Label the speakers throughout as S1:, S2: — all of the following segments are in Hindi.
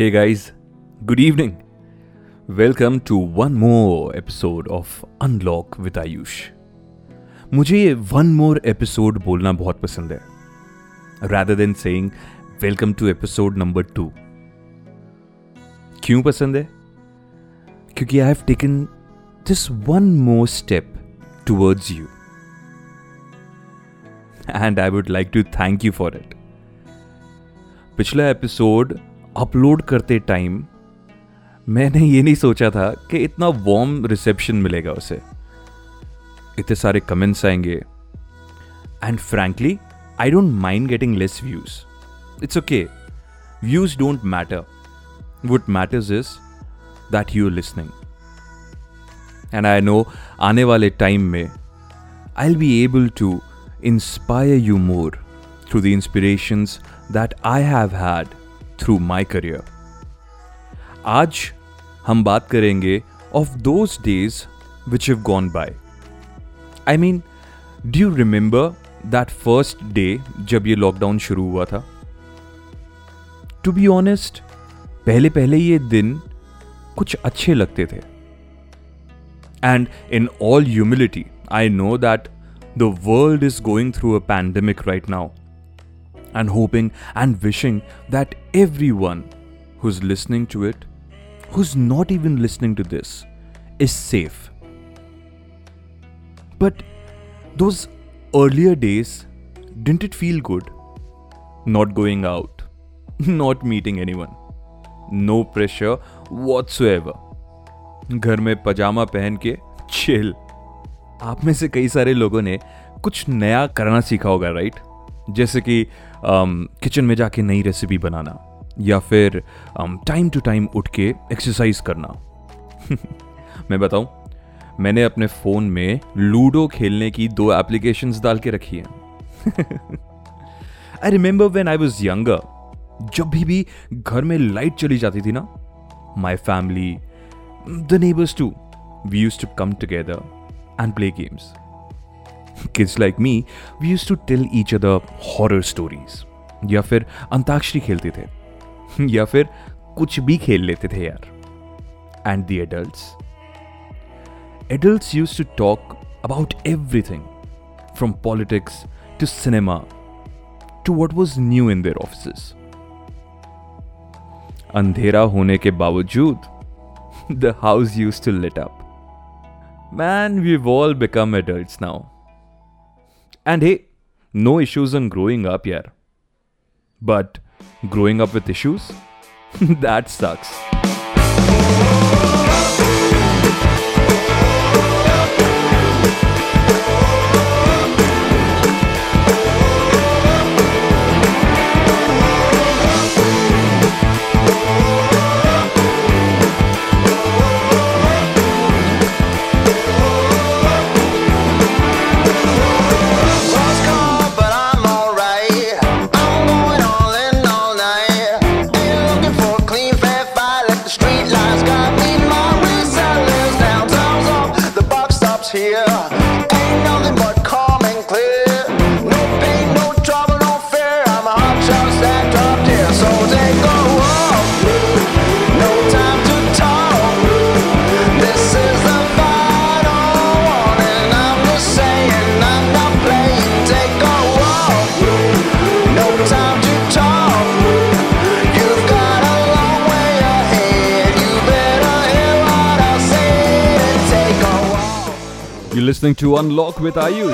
S1: Hey guys, good evening. Welcome to one more episode of Unlock with Ayush. मुझे ये वन मोर एपिसोड बोलना बहुत पसंद है। Rather than saying welcome to episode number two क्यों पसंद है? क्योंकि I have taken this one more step towards you and I would like to thank you for it पिछला एपिसोड अपलोड करते टाइम मैंने ये नहीं सोचा था कि इतना वार्म रिसेप्शन मिलेगा उसे। इतने सारे कमेंट्स आएँगे। And frankly I don't mind getting less views it's okay views don't matter what matters is that you listening and I know आने वाले टाइम में I will be able to inspire you more through the inspirations that I have had through my career आज हम बात करेंगे of those days which have gone by I mean do you remember that first day जब ये लॉकडाउन शुरू हुआ था? टू बी ऑनेस्ट पहले पहले ये दिन कुछ अच्छे लगते थे. And in all humility I know that the world is going through a pandemic right now and hoping and wishing that everyone who's listening to it, who's not even listening to this, is safe. But those earlier days, didn't it feel good? Not going out, not meeting anyone, no pressure whatsoever. घर में पजामा पहन के चिल आप में से कई सारे लोगों ने कुछ नया करना सीखा होगा राइट जैसे कि किचन में जाके नई रेसिपी बनाना, या फिर टाइम टू टाइम उठ के एक्सरसाइज करना। मैं बताऊँ, मैंने अपने फ़ोन में लूडो खेलने की दो एप्लीकेशंस डाल के रखी हैं। I remember when I was younger जब भी भी घर में लाइट चली जाती थी ना my family the neighbours too we used to come together and play games kids like me we used to tell each other horror stories या फिर अंताक्षरी खेलते थे। या फिर कुछ भी खेल लेते थे यार। And the adults adults used to talk about everything from politics to cinema to what was new in their office अंधेरा होने के बावजूद the house used to lit up man we all become adults now And hey, no issues on growing up, yeah. But growing up with issues? that sucks. Listening to Unlock with Ayush.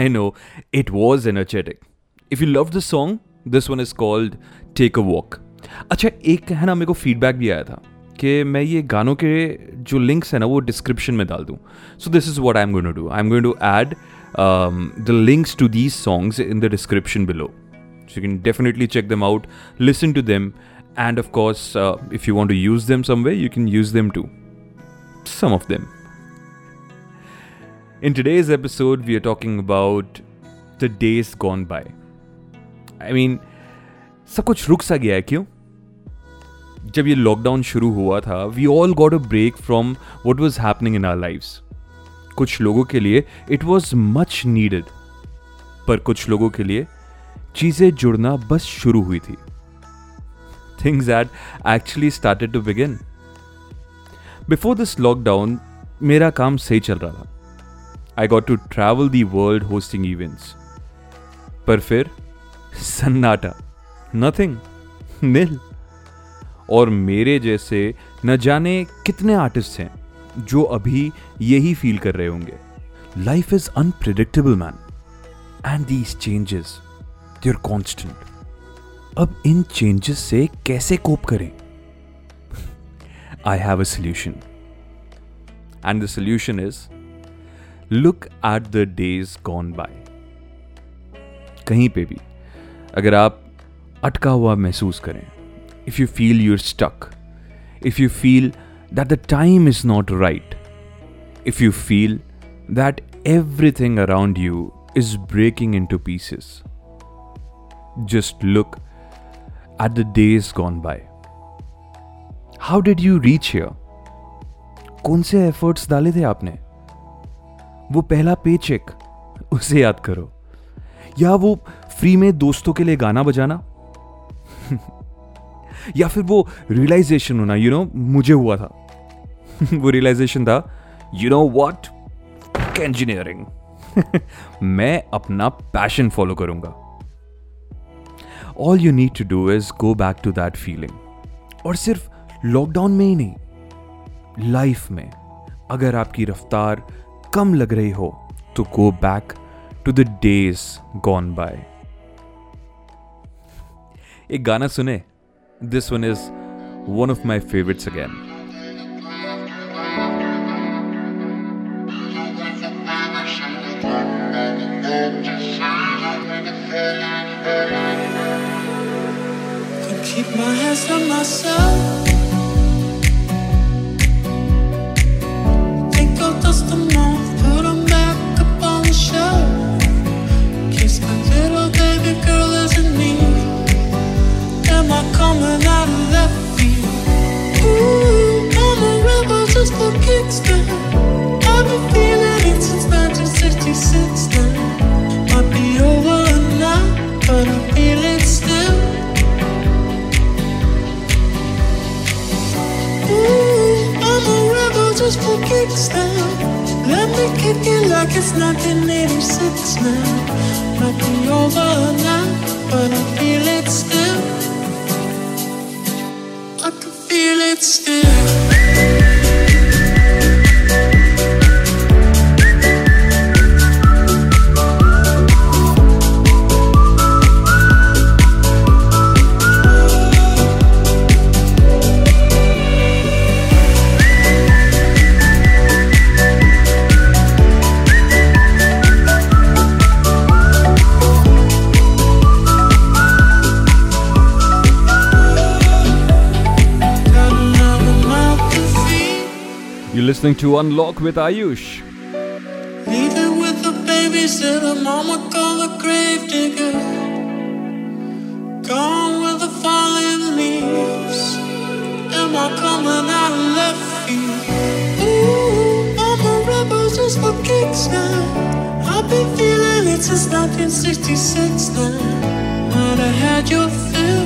S1: I know it was energetic. If you love the song, this one is called Take a Walk. अच्छा एक है ना मेरे को फीडबैक भी आया था कि मैं ये गानों के जो लिंक्स हैं ना वो डिस्क्रिप्शन में डाल दूँ so this is what I am going to do I am going to add the links to these songs in the description below so you can definitely check them out listen to them and of course uh, if you want to use them somewhere you can use them too some of them in today's episode, we are talking about the days gone by. I mean, सब कुछ रुक सा गया है, क्यों? जब ये लॉकडाउन शुरू हुआ था we all got a break from what was happening in our life कुछ लोगों के लिए इट वॉज़ मच नीडेड पर कुछ लोगों के लिए चीज़ें जुड़ना बस शुरू हुई थी। Things at actually started to begin before this lockdown मेरा काम सही चल रहा था। I got to travel the world hosting events पर फिर सन्नाटा। नथिंग नील और मेरे जैसे न जाने कितने आर्टिस्ट हैं, जो अभी यही फील कर रहे होंगे। Life is unpredictable man and these changes they're constant अब इन चेंजेस से कैसे कोप करें? I have a solution and the solution is look at the days gone by कहीं पे भी, अगर आप अटका हुआ महसूस करें if you feel you're stuck if you feel that the time is not right if you feel that everything around you is breaking into pieces. Just look at the days gone by. How did you reach here? कौन से एफर्ट्स डाले थे आपने वो पहला पे चेक उसे याद करो। या वो फ्री में दोस्तों के लिए गाना बजाना? या फिर वो रियलाइजेशन होना यू you नो know, मुझे हुआ था। वो रियलाइजेशन था यू नो वॉट इंजीनियरिंग मैं अपना पैशन फॉलो करूँगा। All you need to do is go back to that feeling और सिर्फ़ लॉकडाउन में ही नहीं लाइफ में अगर आपकी रफ्तार कम लग रही हो तो go back to the days gone by एक गाना सुने this one is one of my favourites again
S2: keep my hands on myself. Think I'll dust them off, it's it
S1: listening to Unlock with Ayush.
S2: Leaving with the babysitter, mama call the grave digger. Gone with the falling leaves. Am I coming out of left field? Ooh, I'm a rebel just for kicks now. I've been feeling it since 1966 now. Might have had your fill,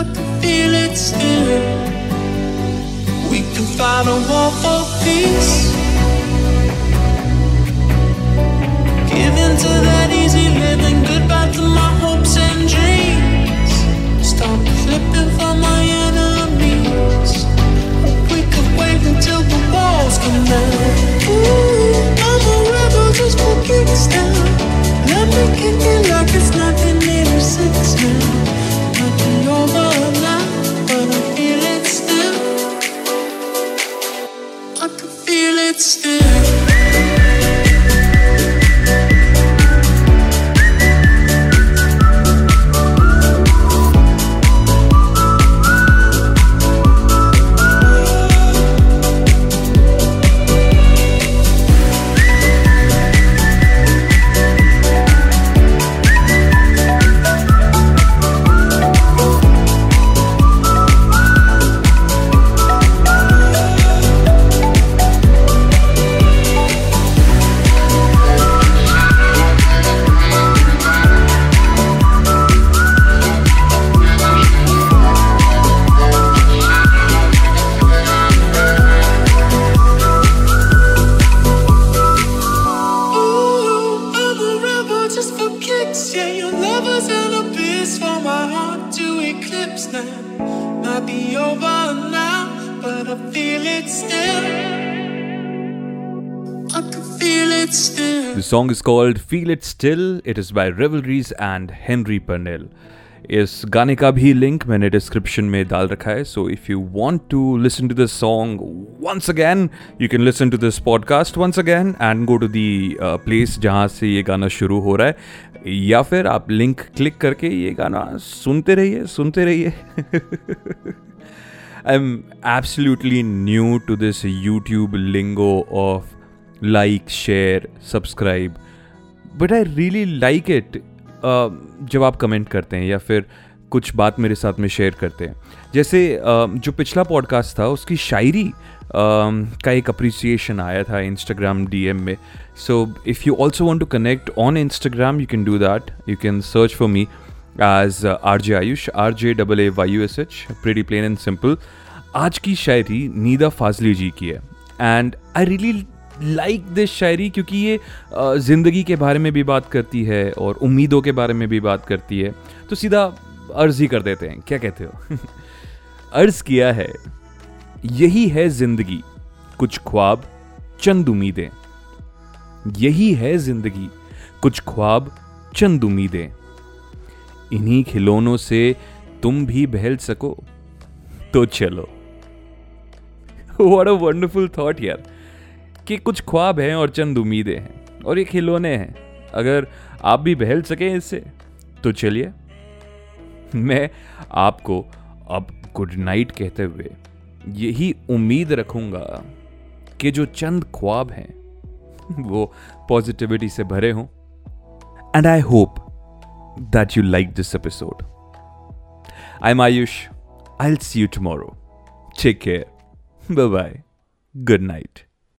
S2: I can feel it still. Fight a war for peace. Give in to that Might be over now, but I feel it still. I can feel it still.
S1: The song is called Feel It Still. It is by Revelries and Henry Purnell. इस गाने का भी लिंक मैंने डिस्क्रिप्शन में डाल रखा है so if you want to listen to this song once again you can listen to this podcast once again and go to the place जहाँ से ये गाना शुरू हो रहा है, या फिर आप लिंक क्लिक करके ये गाना सुनते रहिए सुनते रहिए। I am absolutely new to this YouTube lingo of like share subscribe but I really like it जब आप कमेंट करते हैं या फिर कुछ बात मेरे साथ में शेयर करते हैं। जैसे जो पिछला पॉडकास्ट था, उसकी शायरी का एक अप्रिसिएशन आया था इंस्टाग्राम डीएम में। So if you also want to connect on Instagram you can do that you can search for me as R J Ayush R J double A Y U S H pretty plain and simple आज की शायरी नीदा फाजली जी की है। And I really like this shayari क्योंकि ये ज़िंदगी के बारे में भी बात करती है और उम्मीदों के बारे में भी बात करती है। तो सीधा अर्ज़ ही कर देते हैं। क्या कहते हो? अर्ज़ किया है, यही है ज़िंदगी, कुछ ख्वाब, चंद उम्मीदें। यही है ज़िंदगी, कुछ ख्वाब, चंद उम्मीदें। इन्हीं खिलौनों से तुम भी बहल सको। तो चलो। व्हाट अ वंडरफुल थॉट यार। कि कुछ ख्वाब हैं और चंद उम्मीदें हैं, और ये खिलौने हैं। अगर आप भी बहल सकें इससे तो चलिए। मैं आपको अब गुड नाइट कहते हुए यही उम्मीद रखूँगा कि जो चंद ख्वाब हैं, वो पॉजिटिविटी से भरे हों। And I hope that you like this episode I am Ayush I see you tomorrow take care bye bye good night